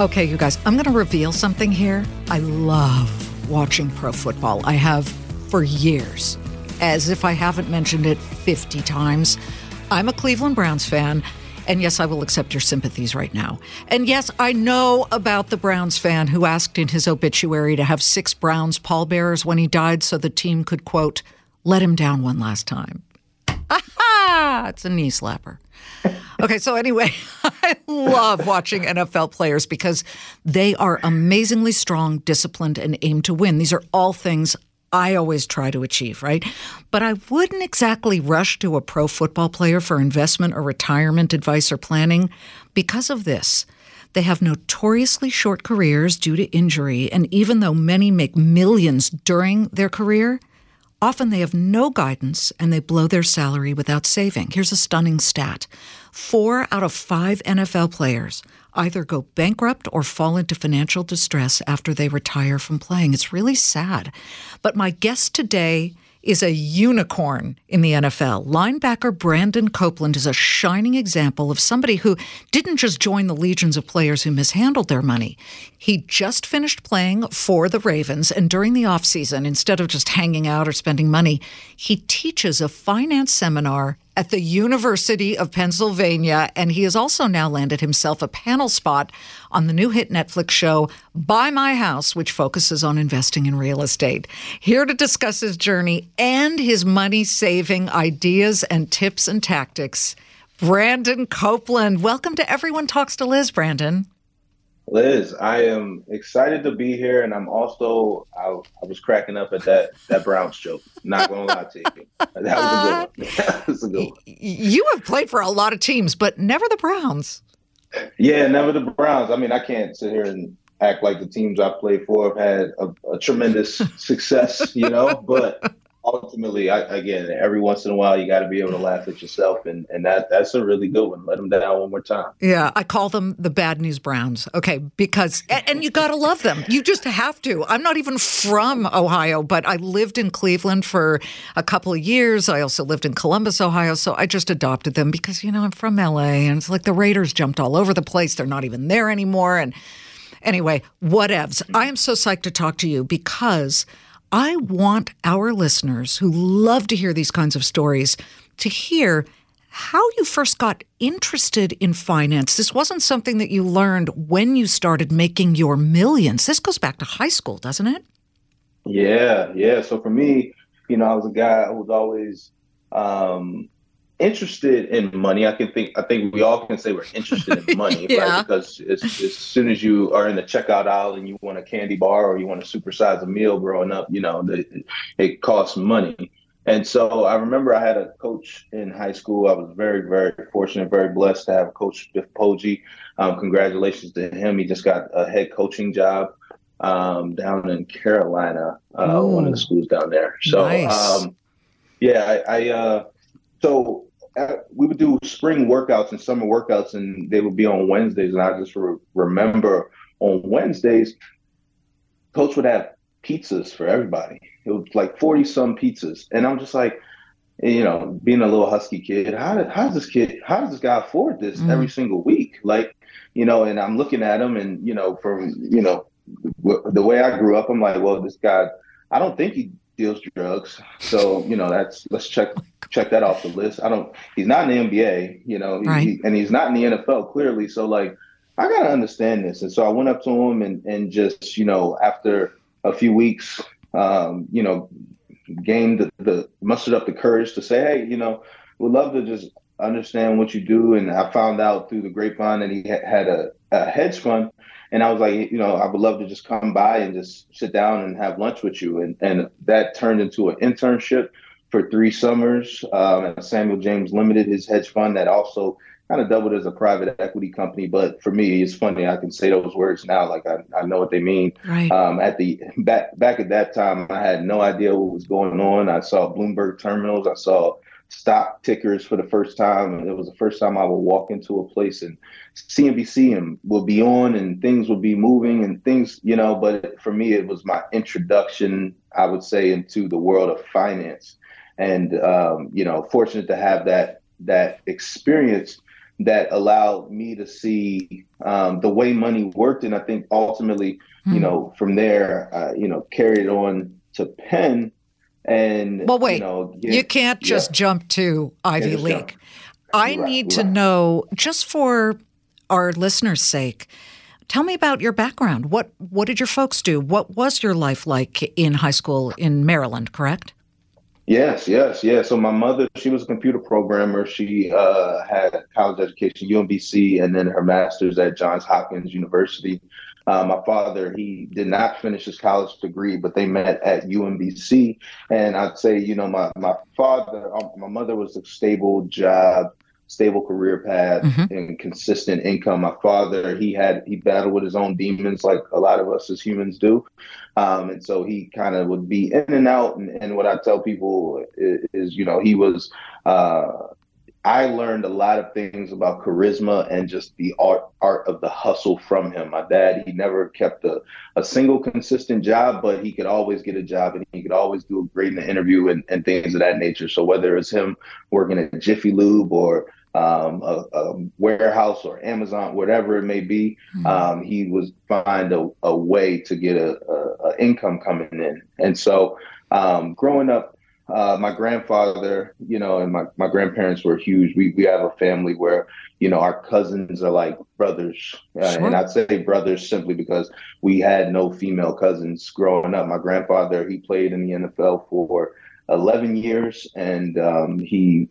Okay, you guys, I'm going to reveal something here. I love watching pro football. I have for years, as if I haven't mentioned it 50 times. I'm a Cleveland Browns fan. And yes, I will accept your sympathies right now. And yes, I know about the Browns fan who asked in his obituary to have six Browns pallbearers when he died so the team could, quote, let him down one last time. Aha! It's a knee slapper. Okay, so anyway, I love watching NFL players because they are amazingly strong, disciplined, and aim to win. These are all things I always try to achieve, right? But I wouldn't exactly rush to a pro football player for investment or retirement advice or planning because of this. They have notoriously short careers due to injury, and even though many make millions during their career, Often they have no guidance and they blow their salary without saving. Here's a stunning stat four out of five NFL players either go bankrupt or fall into financial distress after they retire from playing. It's really sad. But my guest today is a unicorn in the NFL. Linebacker Brandon Copeland is a shining example of somebody who didn't just join the legions of players who mishandled their money. He just finished playing for the Ravens, and during the offseason, instead of just hanging out or spending money, he teaches a finance seminar at the University of Pennsylvania, and he has also now landed himself a panel spot on the new hit Netflix show Buy My House, which focuses on investing in real estate. Here to discuss his journey and his money saving ideas and tips and tactics, Brandon Copeland. Welcome to Everyone Talks to Liz, Brandon. Liz, I am excited to be here, and I'm also I, I was cracking up at that that Browns joke. Not gonna lie to you, that was a good one. Uh, that was a good one. You have played for a lot of teams, but never the Browns. Yeah, never the Browns. I mean, I can't sit here and act like the teams I played for have had a, a tremendous success, you know. But ultimately, I, again, every once in a while, you got to be able to laugh at yourself, and and that that's a really good one. Let them down one more time. Yeah, I call them the bad news Browns. Okay, because and you got to love them. You just have to. I'm not even from Ohio, but I lived in Cleveland for a couple of years. I also lived in Columbus, Ohio, so I just adopted them because you know I'm from LA, and it's like the Raiders jumped all over the place. They're not even there anymore, and anyway, whatevs. I am so psyched to talk to you because. I want our listeners who love to hear these kinds of stories to hear how you first got interested in finance. This wasn't something that you learned when you started making your millions. This goes back to high school, doesn't it? Yeah, yeah. So for me, you know, I was a guy who was always um, interested in money. I can think I think we all can say we're interested in money, yeah. right? Because as, as soon as you are in the checkout aisle and you want a candy bar or you want to supersize a meal growing up, you know, the, it costs money. And so I remember I had a coach in high school. I was very, very fortunate, very blessed to have Coach Biff Poggi. Um, congratulations to him. He just got a head coaching job um, down in Carolina, uh, one of the schools down there. So, nice. um, yeah, I, I uh, so we would do spring workouts and summer workouts, and they would be on Wednesdays. And I just re- remember on Wednesdays, coach would have pizzas for everybody. It was like forty some pizzas, and I'm just like, you know, being a little husky kid, how did, how does this kid, how does this guy afford this mm. every single week? Like, you know, and I'm looking at him, and you know, from you know, w- the way I grew up, I'm like, well, this guy, I don't think he deals drugs. So you know that's let's check check that off the list. I don't. He's not in the NBA, you know, right. he, and he's not in the NFL clearly. So like, I gotta understand this. And so I went up to him and and just you know after a few weeks, um, you know, gained the, the mustered up the courage to say, hey, you know, would love to just understand what you do. And I found out through the grapevine that he had a, a hedge fund and I was like, you know, I would love to just come by and just sit down and have lunch with you. And and that turned into an internship for three summers um, at Samuel James Limited, his hedge fund that also kind of doubled as a private equity company. But for me, it's funny. I can say those words now, like I, I know what they mean. Right. Um, at the back back at that time, I had no idea what was going on. I saw Bloomberg terminals. I saw stock tickers for the first time. And it was the first time I would walk into a place and CNBC and would be on and things would be moving and things, you know, but for me, it was my introduction, I would say, into the world of finance. And, um, you know, fortunate to have that, that experience that allowed me to see um, the way money worked. And I think ultimately, mm-hmm. you hmm. know, from there, uh, you know, carried on to Penn and well, wait, you, know, get, you can't just yeah. jump to Ivy League. Jump. I right, need right. to know, just for our listeners' sake, tell me about your background. What what did your folks do? What was your life like in high school in Maryland? Correct. Yes, yes, yes. So my mother, she was a computer programmer. She uh, had college education, UMBC, and then her master's at Johns Hopkins University. Uh, my father, he did not finish his college degree, but they met at UMBC. And I'd say, you know, my, my father, um, my mother was a stable job, stable career path, mm-hmm. and consistent income. My father, he had, he battled with his own demons like a lot of us as humans do. Um, and so he kind of would be in and out. And, and what I tell people is, is you know, he was, uh, I learned a lot of things about charisma and just the art art of the hustle from him. My dad, he never kept a, a single consistent job, but he could always get a job and he could always do a great in the interview and, and things of that nature. So whether it's him working at Jiffy Lube or um, a, a, warehouse or Amazon, whatever it may be, mm-hmm. um, he was find a, a way to get a, a, income coming in. And so um, growing up uh, my grandfather, you know, and my, my grandparents were huge. We, we have a family where, you know, our cousins are like brothers. Uh, sure. And I'd say brothers simply because we had no female cousins growing up. My grandfather, he played in the NFL for 11 years and um, he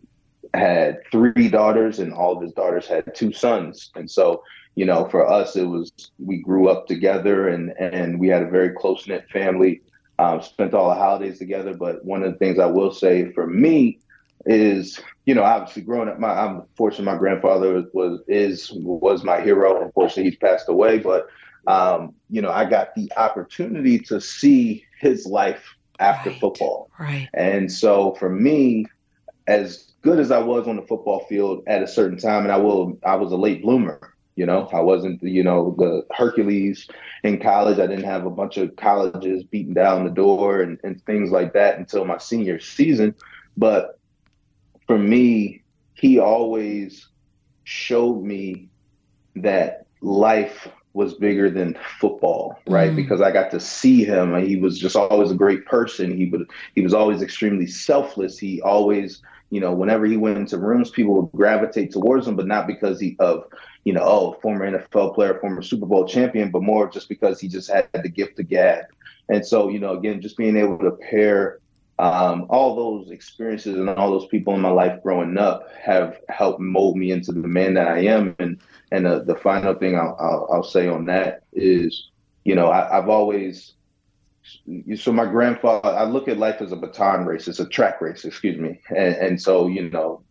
had three daughters and all of his daughters had two sons. And so, you know, for us, it was, we grew up together and, and we had a very close knit family um, spent all the holidays together. But one of the things I will say for me is, you know, obviously growing up, my I'm fortunate my grandfather was is was my hero. Unfortunately, he's passed away, but um, you know, I got the opportunity to see his life after right, football. Right. And so for me, as good as I was on the football field at a certain time, and I will, I was a late bloomer. You know, I wasn't, you know, the Hercules in college. I didn't have a bunch of colleges beating down the door and, and things like that until my senior season. But for me, he always showed me that life was bigger than football, right? Mm. Because I got to see him. and He was just always a great person. He would he was always extremely selfless. He always, you know, whenever he went into rooms, people would gravitate towards him, but not because he of you know, oh, former NFL player, former Super Bowl champion, but more just because he just had the gift of gab. And so, you know, again, just being able to pair um, all those experiences and all those people in my life growing up have helped mold me into the man that I am. And and the, the final thing I'll, I'll, I'll say on that is, you know, I, have always so my grandfather. I look at life as a baton race. It's a track race, excuse me. And, and so, you know,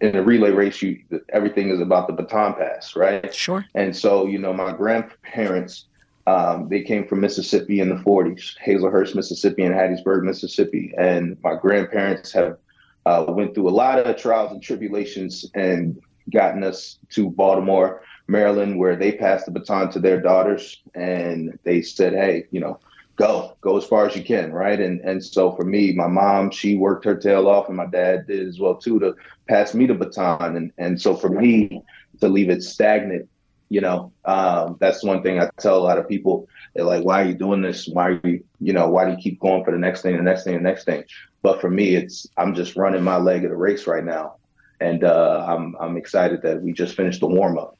in a relay race, you everything is about the baton pass, right? Sure. And so, you know, my grandparents, um, they came from Mississippi in the 40s, Hazlehurst Mississippi, and Hattiesburg, Mississippi. And my grandparents have uh, went through a lot of trials and tribulations and gotten us to Baltimore, Maryland, where they passed the baton to their daughters, and they said, "Hey, you know." Go go as far as you can right? And and so for me my mom she worked her tail off and my dad did as well too to pass me the baton. And and so for me to leave it stagnant you know um, that's one thing i tell a lot of people. They're like why are you doing this? Why are you you know why do you keep going for the next thing the next thing the next thing? But for me it's i'm just running my leg of the race right now. And uh, i'm i'm excited that we just finished the warm up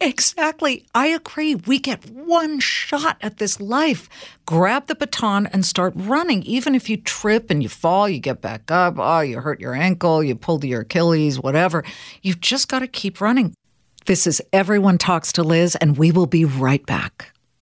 Exactly. I agree. We get one shot at this life. Grab the baton and start running. Even if you trip and you fall, you get back up. Oh, you hurt your ankle, you pulled your Achilles, whatever. You've just got to keep running. This is Everyone Talks to Liz, and we will be right back.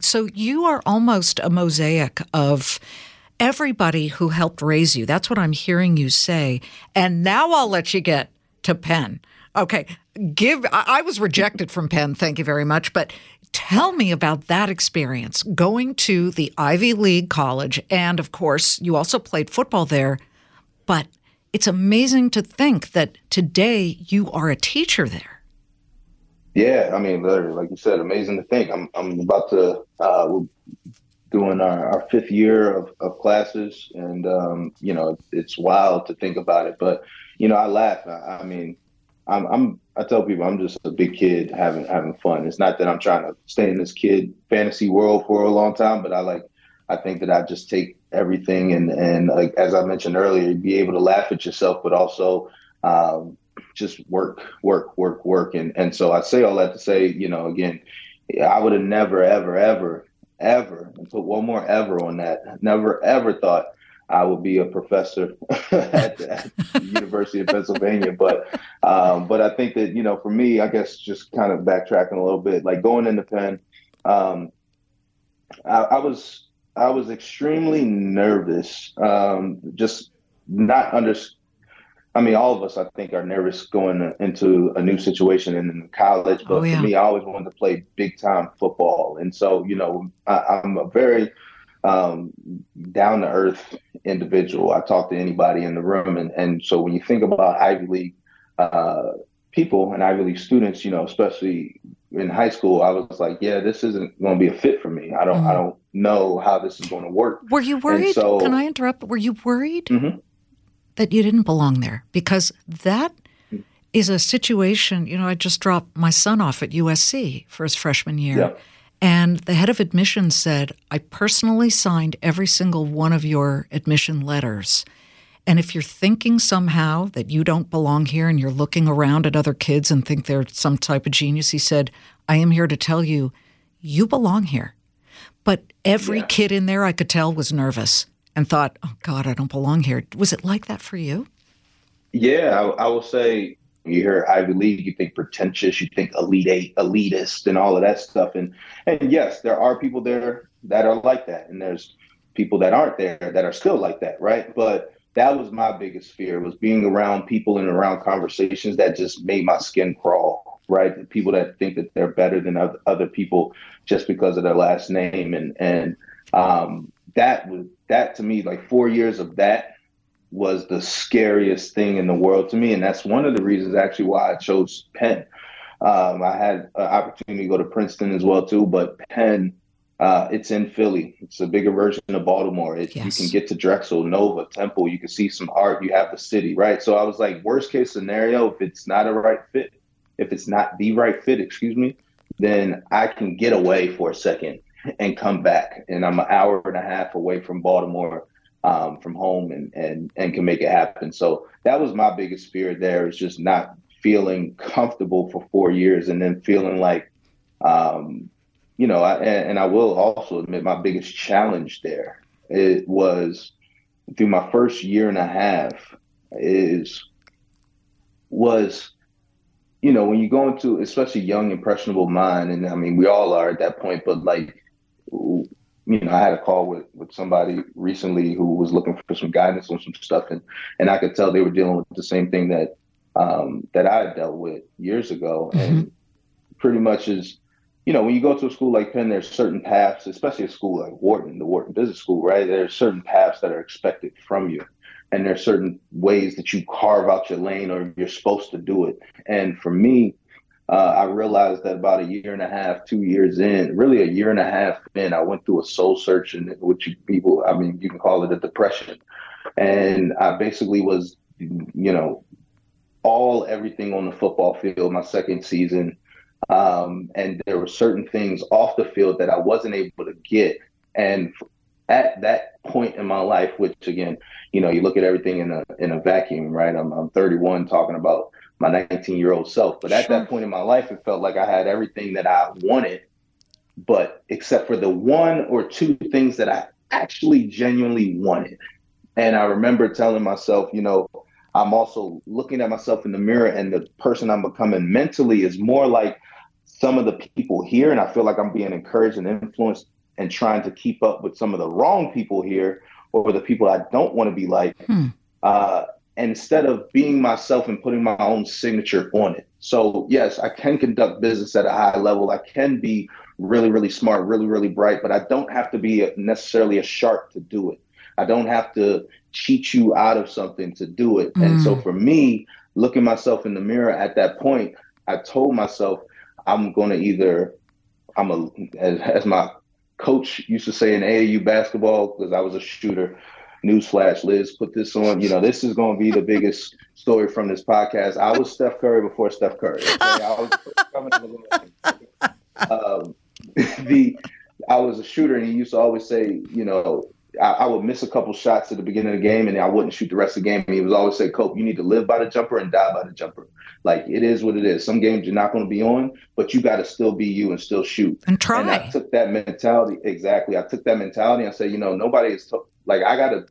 So you are almost a mosaic of everybody who helped raise you. That's what I'm hearing you say. And now I'll let you get to Penn. Okay, give. I was rejected from Penn. Thank you very much. But tell me about that experience going to the Ivy League college, and of course, you also played football there. But it's amazing to think that today you are a teacher there. Yeah, I mean, like you said, amazing to think. I'm I'm about to uh, we're doing our, our fifth year of, of classes, and um, you know, it's, it's wild to think about it. But you know, I laugh. I, I mean, I'm, I'm I tell people I'm just a big kid having having fun. It's not that I'm trying to stay in this kid fantasy world for a long time, but I like I think that I just take everything and and like as I mentioned earlier, be able to laugh at yourself, but also um, just work, work, work, work. And and so I say all that to say, you know, again, I would have never, ever, ever, ever, and put one more ever on that. Never, ever thought I would be a professor at, the, at the University of Pennsylvania. But um, but I think that you know, for me, I guess just kind of backtracking a little bit, like going into Penn, um, I, I was I was extremely nervous, um, just not under I mean, all of us, I think, are nervous going into a new situation in college. But oh, yeah. for me, I always wanted to play big time football, and so you know, I, am a very um, down to earth individual. I talk to anybody in the room, and and so when you think about Ivy League uh, people and Ivy League students, you know, especially in high school, I was like, yeah, this isn't going to be a fit for me. I don't, mm-hmm. I don't know how this is going to work. Were you worried? So, Can I interrupt? Were you worried? Mm-hmm that you didn't belong there because that mm. is a situation. You know, I just dropped my son off at USC for his freshman year. Yeah. And the head of admissions said, I personally signed every single one of your admission letters. And if you're thinking somehow that you don't belong here and you're looking around at other kids and think they're some type of genius, he said, I am here to tell you, you belong here. But every yeah. kid in there I could tell was nervous and thought, oh God, I don't belong here. Was it like that for you? Yeah, I, I will say you hear Ivy League, you think pretentious, you think elite eight, elitist, and all of that stuff. And and yes, there are people there that are like that, and there's people that aren't there that are still like that, right? But that was my biggest fear was being around people and around conversations that just made my skin crawl, right? People that think that they're better than other people just because of their last name, and and um, that was that to me, like four years of that was the scariest thing in the world to me. And that's one of the reasons actually why I chose Penn. Um, I had an opportunity to go to Princeton as well too, but Penn, uh, it's in Philly. It's a bigger version of Baltimore. It, yes. You can get to Drexel, Nova, Temple. You can see some art. You have the city, right? So I was like, worst case scenario, if it's not a right fit, if it's not the right fit, excuse me, then I can get away for a second and come back. And I'm an hour and a half away from Baltimore, um, from home, and and and can make it happen. So that was my biggest fear. There is just not feeling comfortable for four years, and then feeling like, um, you know, I, and, and I will also admit my biggest challenge there it was through my first year and a half is was you know when you go into especially young impressionable mind and i mean we all are at that point but like you know, I had a call with, with somebody recently who was looking for some guidance on some stuff, and and I could tell they were dealing with the same thing that um, that I had dealt with years ago, mm-hmm. and pretty much is you know, when you go to a school like Penn, there's certain paths, especially a school like Wharton, the Wharton Business School, right? There's certain paths that are expected from you. And there's certain ways that you carve out your lane or you're supposed to do it. And for me, uh, I realized that about a year and a half, two years in, really a year and a half in, I went through a soul search, and which people, I mean, you can call it a depression. And I basically was, you know, all everything on the football field my second season. Um, and there were certain things off the field that I wasn't able to get. And at that point in my life, which again, you know, you look at everything in a in a vacuum, right? I'm, I'm 31 talking about my 19 year old self, but at sure. that point in my life, it felt like I had everything that I wanted, but except for the one or two things that I actually genuinely wanted. And I remember telling myself, you know, I'm also looking at myself in the mirror, and the person I'm becoming mentally is more like some of the people here. And I feel like I'm being encouraged and influenced and trying to keep up with some of the wrong people here or the people I don't want to be like. Hmm. Uh, instead of being myself and putting my own signature on it. So, yes, I can conduct business at a high level. I can be really, really smart, really, really bright, but I don't have to be a, necessarily a shark to do it. I don't have to cheat you out of something to do it. Mm. And so mm. for me, looking myself in the mirror at that point, I told myself I'm going to either I'm a as, as, my coach used to say in AAU basketball because I was a shooter. Newsflash, Liz, put this on. You know, this is going to be the biggest story from this podcast. I was Steph Curry before Steph Curry. Okay? I was coming um, the I was a shooter, and he used to always say, you know, I, I, would miss a couple shots at the beginning of the game and I wouldn't shoot the rest of the game. And he was always say, Cope, you need to live by the jumper and die by the jumper. Like it is what it is. Some games you're not going to be on, but you got to still be you and still shoot. And try. And I took that mentality. Exactly. I took that mentality and said, you know, nobody is to- like, I got to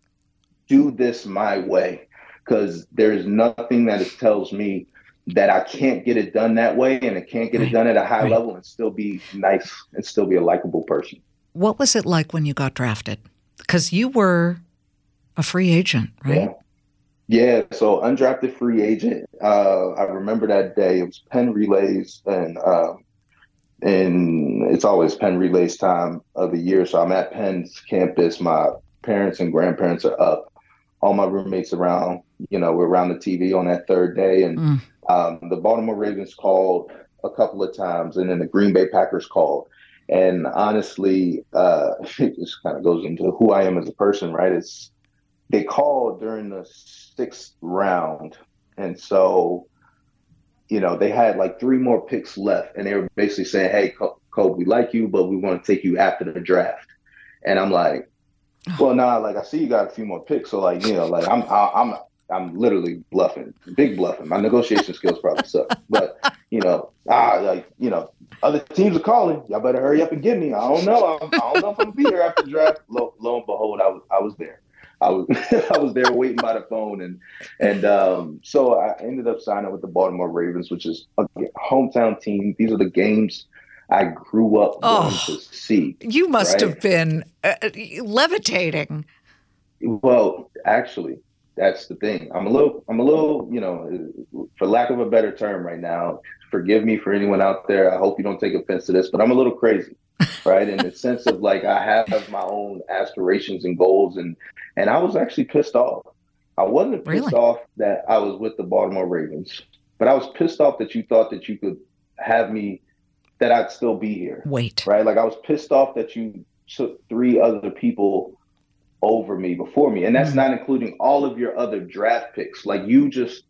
do this my way because there's nothing that it tells me that I can't get it done that way and I can't get right. it done at a high right. level and still be nice and still be a likable person. What was it like when you got drafted? Because you were a free agent, right? Yeah. yeah so undrafted free agent. Uh, I remember that day. It was Penn Relays, and um, and it's always Penn Relays time of the year. So I'm at Penn's campus. My parents and grandparents are up. All my roommates around. You know, we're around the TV on that third day, and mm. um, the Baltimore Ravens called a couple of times, and then the Green Bay Packers called. And honestly, uh, it just kind of goes into who I am as a person, right? It's they called during the sixth round, and so you know they had like three more picks left, and they were basically saying, "Hey, Cole, we like you, but we want to take you after the draft." And I'm like, "Well, nah, like I see you got a few more picks, so like you know, like I'm I'm I'm literally bluffing, big bluffing. My negotiation skills probably suck, but you know, ah, like you know, other teams are calling. Y'all better hurry up and get me. I don't know. I don't know if I'm gonna be here after the draft. Lo, lo and behold, I was I was there. I was I was there waiting by the phone, and and um, so I ended up signing with the Baltimore Ravens, which is a hometown team. These are the games I grew up oh, to see. You must right? have been uh, levitating. Well, actually, that's the thing. I'm a little, I'm a little, you know, for lack of a better term right now, forgive me for anyone out there. I hope you don't take offense to this, but I'm a little crazy, right? In the sense of like I have my own aspirations and goals, and and I was actually pissed off. I wasn't pissed really? off that I was with the Baltimore Ravens, but I was pissed off that you thought that you could have me, that I'd still be here. Wait, right? Like I was pissed off that you took three other people over me before me. And that's mm-hmm. not including all of your other draft picks. Like you just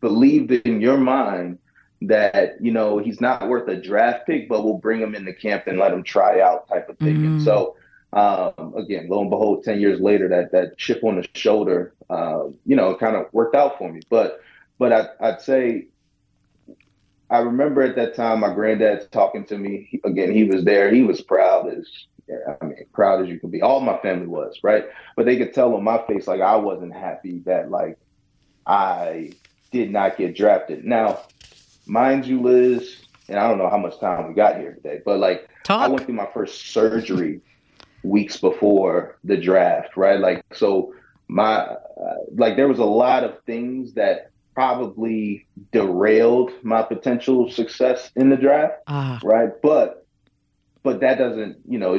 believed in your mind that, you know, he's not worth a draft pick, but we'll bring him into camp and let him try out type of thing. Mm-hmm. And so um, again, lo and behold, 10 years later, that that chip on the shoulder, uh, you know, kind of worked out for me. But but I, I'd say I remember at that time my granddad talking to me. Again, he was there. He was proud as I mean, proud as you could be. All my family was, right? But they could tell on my face like I wasn't happy that like I did not get drafted. Now, mind you, Liz, and I don't know how much time we got here today, but like Talk. I went through my first surgery weeks before the draft, right? Like so my uh, like there was a lot of things that probably derailed my potential success in the draft, uh. right? But but that doesn't, you know,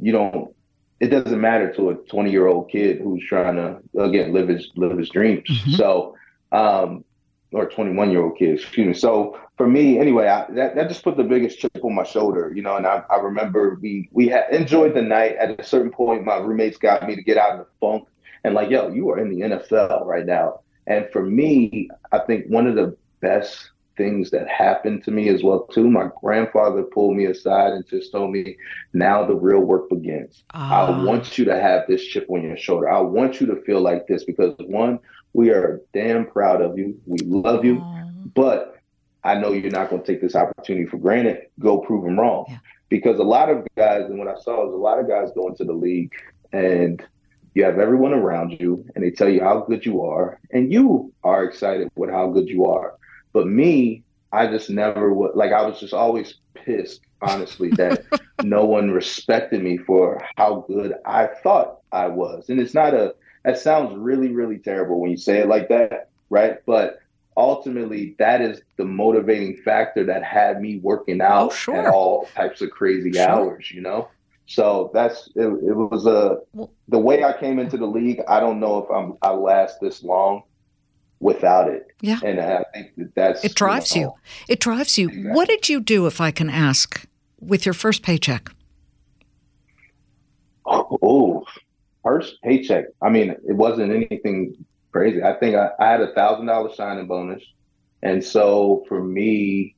you don't. It doesn't matter to a 20 year old kid who's trying to again live his live his dreams. Mm-hmm. So, um, or 21 year old kid, excuse me. So for me, anyway, I, that that just put the biggest chip on my shoulder, you know. And I, I remember we we had enjoyed the night. At a certain point, my roommates got me to get out of the funk and like, yo, you are in the NFL right now. And for me, I think one of the best things that happened to me as well too. My grandfather pulled me aside and just told me, "Now the real work begins. Uh. I ah. want you to have this chip on your shoulder. I want you to feel like this because one, we are damn proud of you. We love you, uh. but I know you're not going to take this opportunity for granted. Go prove them wrong." Yeah. Because a lot of guys, and what I saw is a lot of guys go into the league and you have everyone around you and they tell you how good you are and you are excited with how good you are but me, I just never would like I was just always pissed, honestly, that no one respected me for how good I thought I was. And it's not a that sounds really, really terrible when you say it like that, right? But ultimately that is the motivating factor that had me working oh, out oh, sure. at all types of crazy sure. hours, you know? So that's it, it was a the way I came into the league, I don't know if I'm I last this long without it. Yeah. And I think that that's it drives you. Know, you. It drives you. Exactly. What did you do, if I can ask, with your first paycheck? Oh, oh, first paycheck. I mean, it wasn't anything crazy. I think I, I had a thousand dollar signing bonus, and so for me,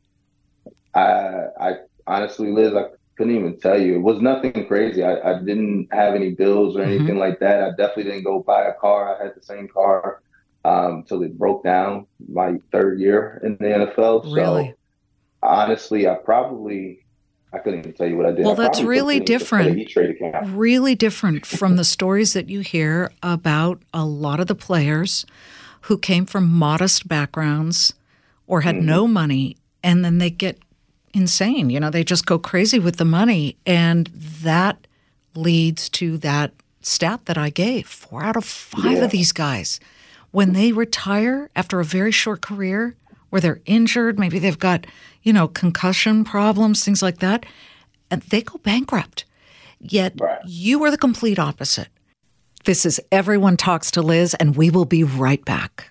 I I honestly, Liz, I couldn't even tell you. It was nothing crazy. I, I didn't have any bills or mm-hmm. anything mm-hmm. like that. I definitely didn't go buy a car. I had the same car um, until it broke down my third year in the NFL. Really? So honestly, I probably I couldn't even tell you what I did. Well, that's really different. Really different from the stories that you hear about a lot of the players who came from modest backgrounds or had mm-hmm. no money and then they get insane. You know, they just go crazy with the money and that leads to that stat that I gave. 4 out of 5 yeah. of these guys when they retire after a very short career where they're injured, maybe they've got, you know, concussion problems, things like that, and they go bankrupt. Yet right. you are the complete opposite. This is Everyone Talks to Liz, and we will be right back.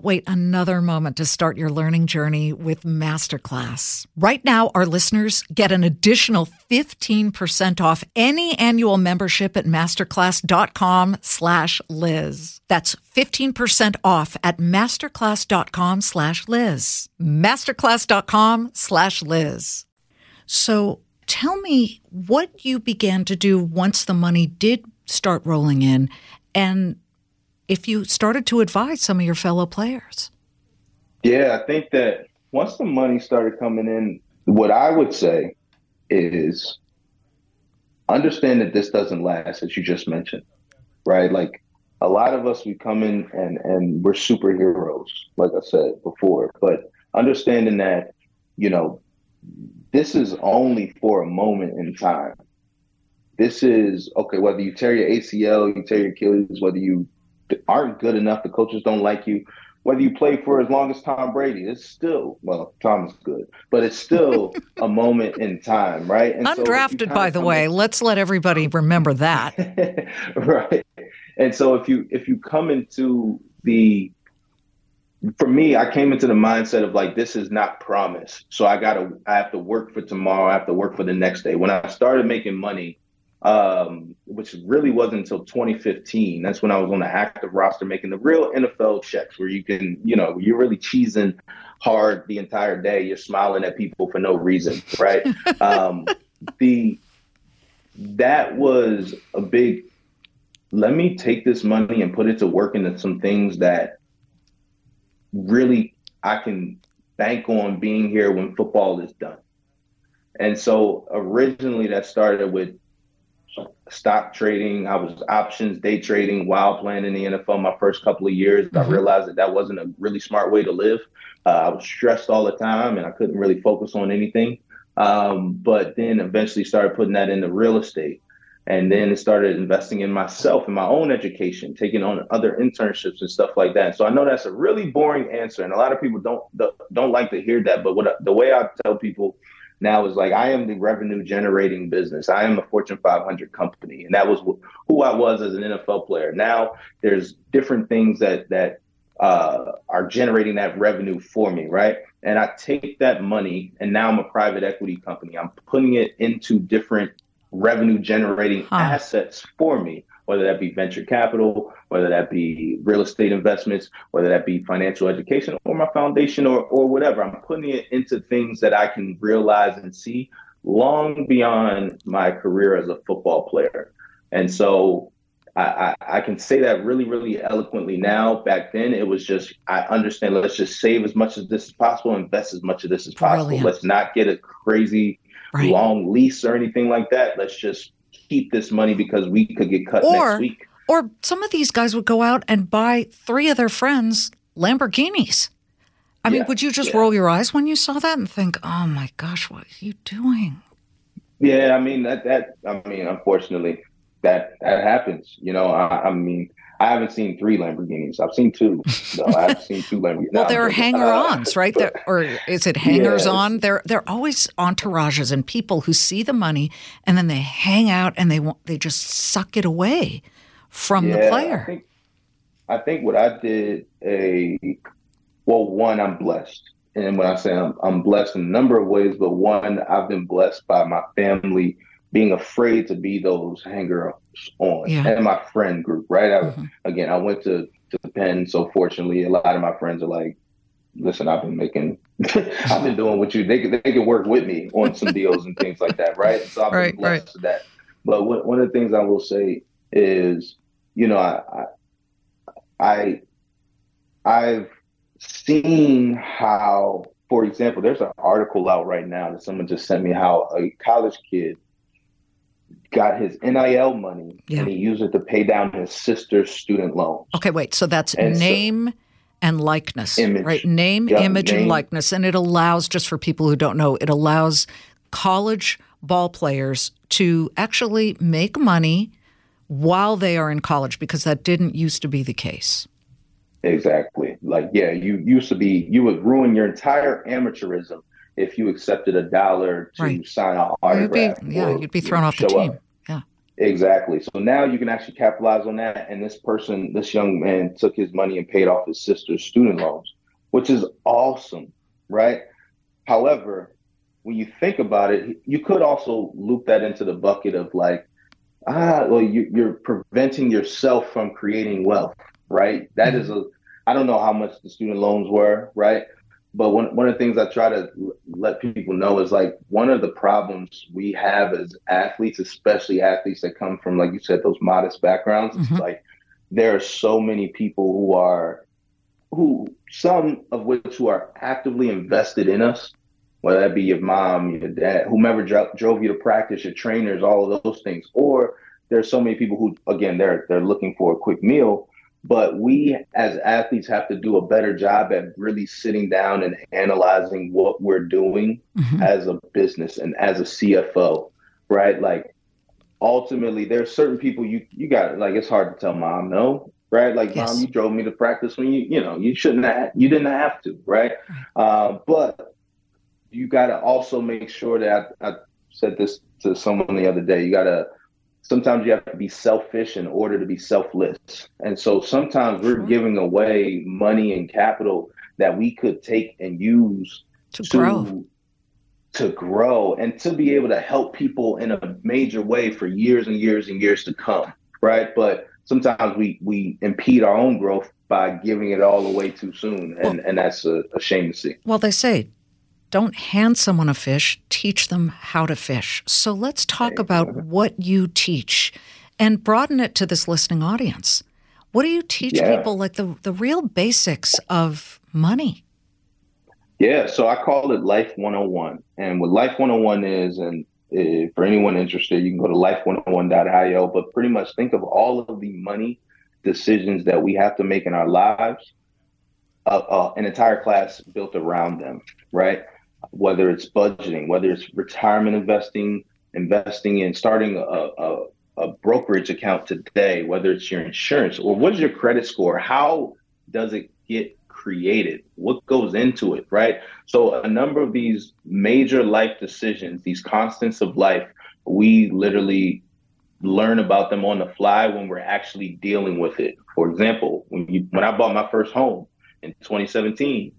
wait another moment to start your learning journey with Masterclass. Right now, our listeners get an additional 15% off any annual membership at masterclass.com slash Liz. That's 15% off at masterclass.com slash Liz. Masterclass.com slash Liz. So tell me what you began to do once the money did start rolling in and if you started to advise some of your fellow players. Yeah, I think that once the money started coming in, what I would say is understand that this doesn't last, as you just mentioned, right? Like a lot of us, we come in and, and we're superheroes, like I said before, but understanding that, you know, this is only for a moment in time. This is okay, whether you tear your ACL, you tear your Achilles, whether you aren't good enough, the coaches don't like you, whether you play for as long as Tom Brady, it's still well, Tom is good, but it's still a moment in time, right? And Undrafted, so by the way. In, let's let everybody remember that. right. And so if you if you come into the for me, I came into the mindset of like, this is not promise. So I gotta, I have to work for tomorrow. I have to work for the next day. When I started making money, um, which really wasn't until 2015. That's when I was on the active roster making the real NFL checks where you can, you know, you're really cheesing hard the entire day. You're smiling at people for no reason, right? um, the that was a big. Let me take this money and put it to work into some things that really I can bank on being here when football is done. And so originally that started with stock trading. I was options day trading while playing in the NFL my first couple of years. Mm-hmm. I realized that that wasn't a really smart way to live. Uh, I was stressed all the time and I couldn't really focus on anything. Um, but then eventually started putting that into real estate. And then started investing in myself in my own education, taking on other internships and stuff like that. So I know that's a really boring answer, and a lot of people don't don't like to hear that. But what the way I tell people now is like I am the revenue generating business. I am a Fortune 500 company, and that was who I was as an NFL player. Now there's different things that that uh, are generating that revenue for me, right? And I take that money, and now I'm a private equity company. I'm putting it into different revenue generating huh. assets for me whether that be venture capital, whether that be real estate investments, whether that be financial education or my foundation or, or whatever. I'm putting it into things that I can realize and see long beyond my career as a football player. And so I, I, I, can say that really, really eloquently now. Back then, it was just, I understand, let's just save as much of this as possible, invest as much of this as possible. Brilliant. Let's not get a crazy right. long lease or anything like that. Let's just keep this money because we could get cut or, next week. Or some of these guys would go out and buy three of their friends Lamborghinis. I yeah, mean, would you just yeah. roll your eyes when you saw that and think, "Oh my gosh, what are you doing?" Yeah, I mean that that I mean, unfortunately, that that happens. You know, I, I mean, I haven't seen three Lamborghinis. I've seen two. No, I've seen two Lamborghinis. well, there are uh, hanger-ons, right? There, or is it hangers-on? Yes. They're they're always entourages and people who see the money and then they hang out and they want they just suck it away from yeah, the player. I think, I think what I did a well, one, I'm blessed. And when I say I'm, I'm blessed in a number of ways, but one, I've been blessed by my family being afraid to be those hanger on yeah. and my friend group, right? I, mm-hmm. Again, I went to, to Penn, so fortunately, a lot of my friends are like, listen, I've been making, I've been doing what you, they, they can work with me on some deals and things like that, right? So I've right, been blessed right. to that. But one of the things I will say is, you know, I, I, I've seen how, for example, there's an article out right now that someone just sent me how a college kid got his NIL money yeah. and he used it to pay down his sister's student loans. Okay, wait. So that's and name so, and likeness, image. right? Name, yep, image, name. and likeness. And it allows, just for people who don't know, it allows college ball players to actually make money while they are in college because that didn't used to be the case. Exactly. Like, yeah, you used to be, you would ruin your entire amateurism if you accepted a dollar to right. sign an autograph. You'd be, yeah, you'd be thrown off the team. Up. Yeah. Exactly. So now you can actually capitalize on that. And this person, this young man, took his money and paid off his sister's student loans, which is awesome, right? However, when you think about it, you could also loop that into the bucket of like, ah, well, you, you're preventing yourself from creating wealth, right? That mm-hmm. is a, I don't know how much the student loans were, right? But one, one of the things I try to let people know is like one of the problems we have as athletes, especially athletes that come from, like you said, those modest backgrounds, mm-hmm. it's like there are so many people who are, who some of which who are actively invested in us, whether that be your mom, your dad, whomever dro- drove you to practice, your trainers, all of those things, or there's so many people who, again, they're they're looking for a quick meal but we as athletes have to do a better job at really sitting down and analyzing what we're doing mm-hmm. as a business and as a CFO, right? Like ultimately there's certain people you you got like it's hard to tell mom no, right? Like yes. mom, you drove me to practice when you you know you shouldn't have you didn't have to, right? Uh, but you got to also make sure that I, I said this to someone the other day. You got to sometimes you have to be selfish in order to be selfless. And so sometimes we're giving away money and capital that we could take and use to, to grow. to grow and to be able to help people in a major way for years and years and years to come right? But sometimes we we impede our own growth by giving it all away too soon. And well, and that's a, a shame to see. Well they say don't hand someone a fish teach them how to fish so let's talk about what you teach and broaden it to this listening audience what do you teach yeah. people like the the real basics of money yeah, so I call it Life 101. And what Life 101 is, and if, for anyone interested, you can go to life101.io, but pretty much think of all of the money decisions that we have to make in our lives, uh, uh, an entire class built around them, right? Whether it's budgeting, whether it's retirement investing, investing in starting a, a, a brokerage account today, whether it's your insurance or what is your credit score? How does it get created, what goes into it, right? So, a number of these major life decisions, these constants of life, we literally learn about them on the fly when we're actually dealing with it. For example, when you when I bought my first home in 2017,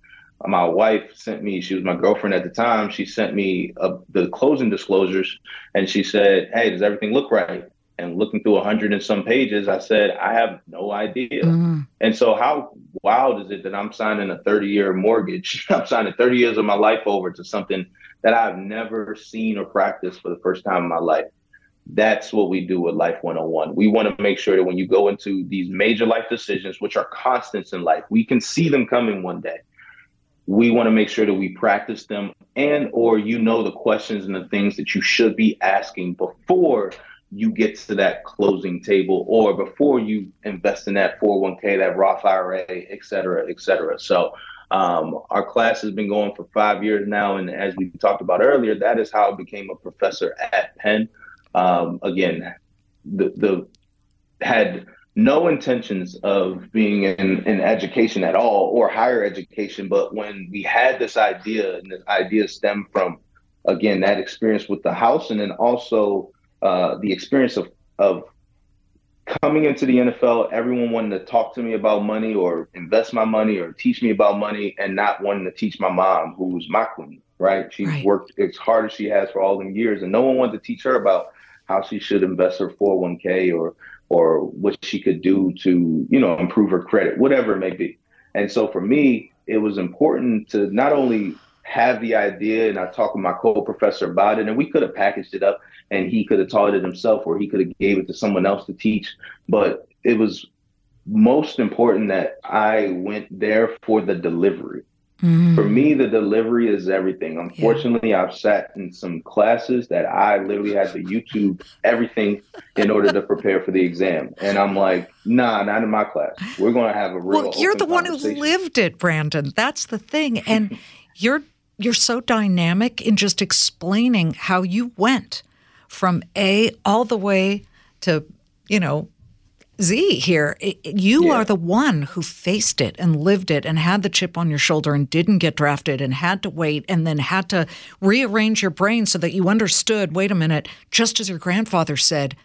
my wife sent me she was my girlfriend at the time she sent me uh, the closing disclosures and she said hey does everything look right and looking through a hundred and some pages, I said, I have no idea. Mm. And so how wild is it that I'm signing a 30 year mortgage? I'm signing 30 years of my life over to something that I've never seen or practiced for the first time in my life. That's what we do with Life 101. We want to make sure that when you go into these major life decisions, which are constants in life, we can see them coming one day. We want to make sure that we practice them and or you know the questions and the things that you should be asking before you get to that closing table or before you invest in that 401k, that Roth IRA, et cetera, et cetera. So um, our class has been going for five years now. And as we talked about earlier, that is how I became a professor at Penn. Um, again, the, the had no intentions of being in, in education at all or higher education. But when we had this idea and this idea stemmed from, again, that experience with the house and then also uh, the experience of of coming into the NFL, everyone wanting to talk to me about money or invest my money or teach me about money, and not wanting to teach my mom, who's my queen, right? She's right. worked as hard as she has for all them years, and no one wanted to teach her about how she should invest her 401k or or what she could do to you know improve her credit, whatever it may be. And so for me, it was important to not only have the idea and I talked with my co-professor about it and we could have packaged it up and he could have taught it himself or he could have gave it to someone else to teach but it was most important that I went there for the delivery mm. for me the delivery is everything. Unfortunately yeah. I've sat in some classes that I literally had to YouTube everything in order to prepare for the exam. And I'm like nah not in my class. We're going to have a real well you're the one who lived it Brandon. That's the thing. And you're you're so dynamic in just explaining how you went from A all the way to, you know, Z here. You yeah. are the one who faced it and lived it and had the chip on your shoulder and didn't get drafted and had to wait and then had to rearrange your brain so that you understood wait a minute, just as your grandfather said,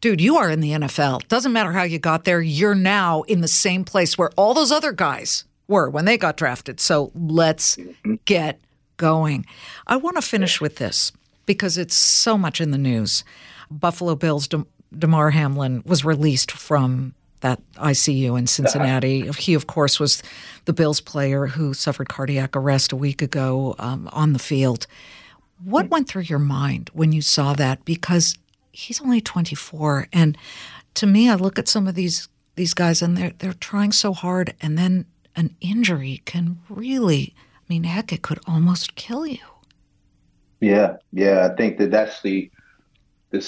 dude, you are in the NFL. Doesn't matter how you got there, you're now in the same place where all those other guys were when they got drafted. So let's get going. I want to finish with this because it's so much in the news. Buffalo Bills Damar Hamlin was released from that ICU in Cincinnati. He, of course, was the Bills player who suffered cardiac arrest a week ago um, on the field. What went through your mind when you saw that? Because he's only 24, and to me, I look at some of these these guys, and they're they're trying so hard, and then an injury can really I mean, heck, it could almost kill you. Yeah, yeah. I think that that's the the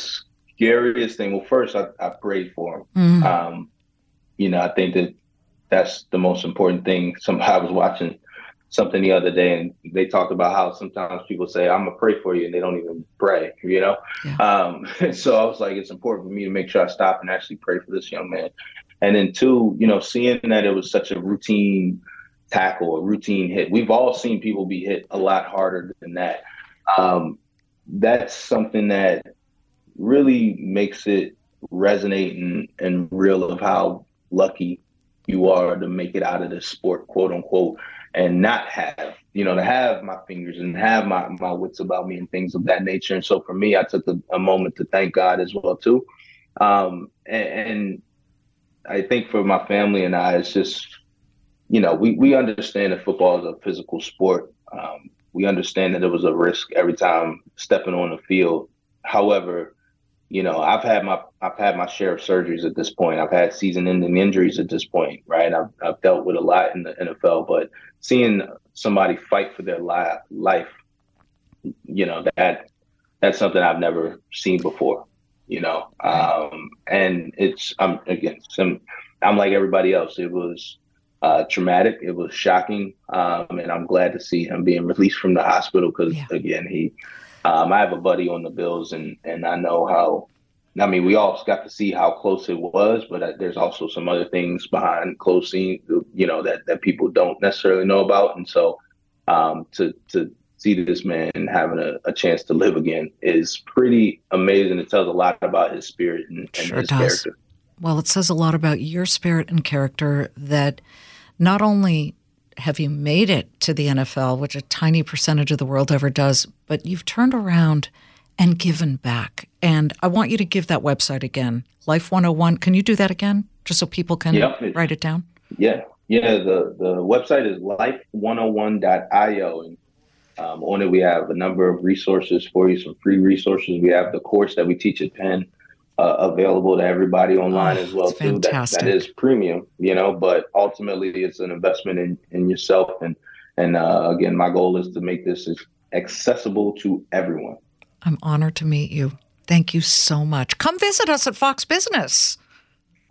scariest thing. Well, first, I, I prayed for him. Mm-hmm. Um, you know, I think that that's the most important thing. Somebody I was watching something the other day, and they talked about how sometimes people say, "I'm gonna pray for you," and they don't even pray. You know, yeah. um, so I was like, it's important for me to make sure I stop and actually pray for this young man. And then two, you know, seeing that it was such a routine tackle, a routine hit. We've all seen people be hit a lot harder than that. Um, that's something that really makes it resonate and, and real of how lucky you are to make it out of this sport, quote unquote, and not have, you know, to have my fingers and have my, my wits about me and things of that nature. And so for me, I took a, a moment to thank God as well too. Um, and, and I think for my family and I, it's just, you know, we, we understand that football is a physical sport. Um, we understand that it was a risk every time stepping on the field. However, you know, I've had my I've had my share of surgeries at this point. I've had season-ending injuries at this point, right? I've I've dealt with a lot in the NFL, but seeing somebody fight for their life, life, you know, that that's something I've never seen before. You know, um, and it's I'm again, some I'm like everybody else. It was uh, traumatic. It was shocking, um, and I'm glad to see him being released from the hospital because yeah. again, he um, I have a buddy on the Bills, and and I know how. I mean, we all got to see how close it was, but uh, there's also some other things behind close scene, you know, that that people don't necessarily know about, and so um, to to see this man having a, a, chance to live again is pretty amazing. It tells a lot about his spirit and, and sure his does. character. Well, it says a lot about your spirit and character that not only have you made it to the NFL, which a tiny percentage of the world ever does, but you've turned around and given back. And I want you to give that website again, Life 101. Can you do that again, just so people can yep. write it down? Yeah, yeah. The the website is life101.io, and um, on it we have a number of resources for you, some free resources. We have the course that we teach at Penn uh, available to everybody online oh, as well too. That, that is premium, you know, but ultimately it's an investment in, in yourself. And, and uh, again, my goal is to make this accessible to everyone. I'm honored to meet you. Thank you so much. Come visit us at Fox Business.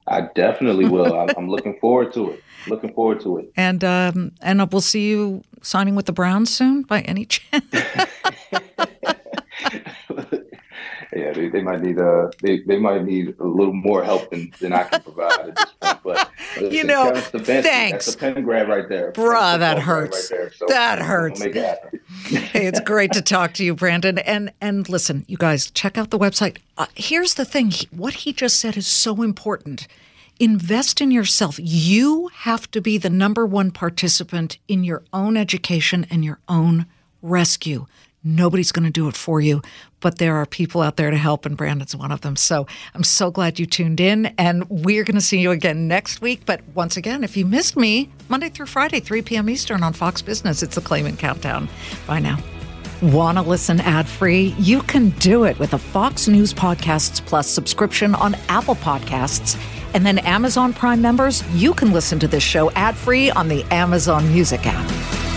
I definitely will. I'm looking forward to it. Looking forward to it. And um, and we'll see you signing with the Browns soon, by any chance. yeah, they, they might need a uh, they, they might need a little more help than, than I can provide at this point. But, you know, the thanks. That's a pen grab right there, bruh. That hurts. Right so that hurts. Make it hey, it's great to talk to you, Brandon. And and listen, you guys, check out the website. Uh, here's the thing: he, what he just said is so important. Invest in yourself. You have to be the number one participant in your own education and your own rescue. Nobody's going to do it for you, but there are people out there to help, and Brandon's one of them. So I'm so glad you tuned in, and we're going to see you again next week. But once again, if you missed me, Monday through Friday, 3 p.m. Eastern on Fox Business, it's the Claman Countdown. Bye now. Want to listen ad free? You can do it with a Fox News Podcasts Plus subscription on Apple Podcasts. And then Amazon Prime members, you can listen to this show ad free on the Amazon Music app.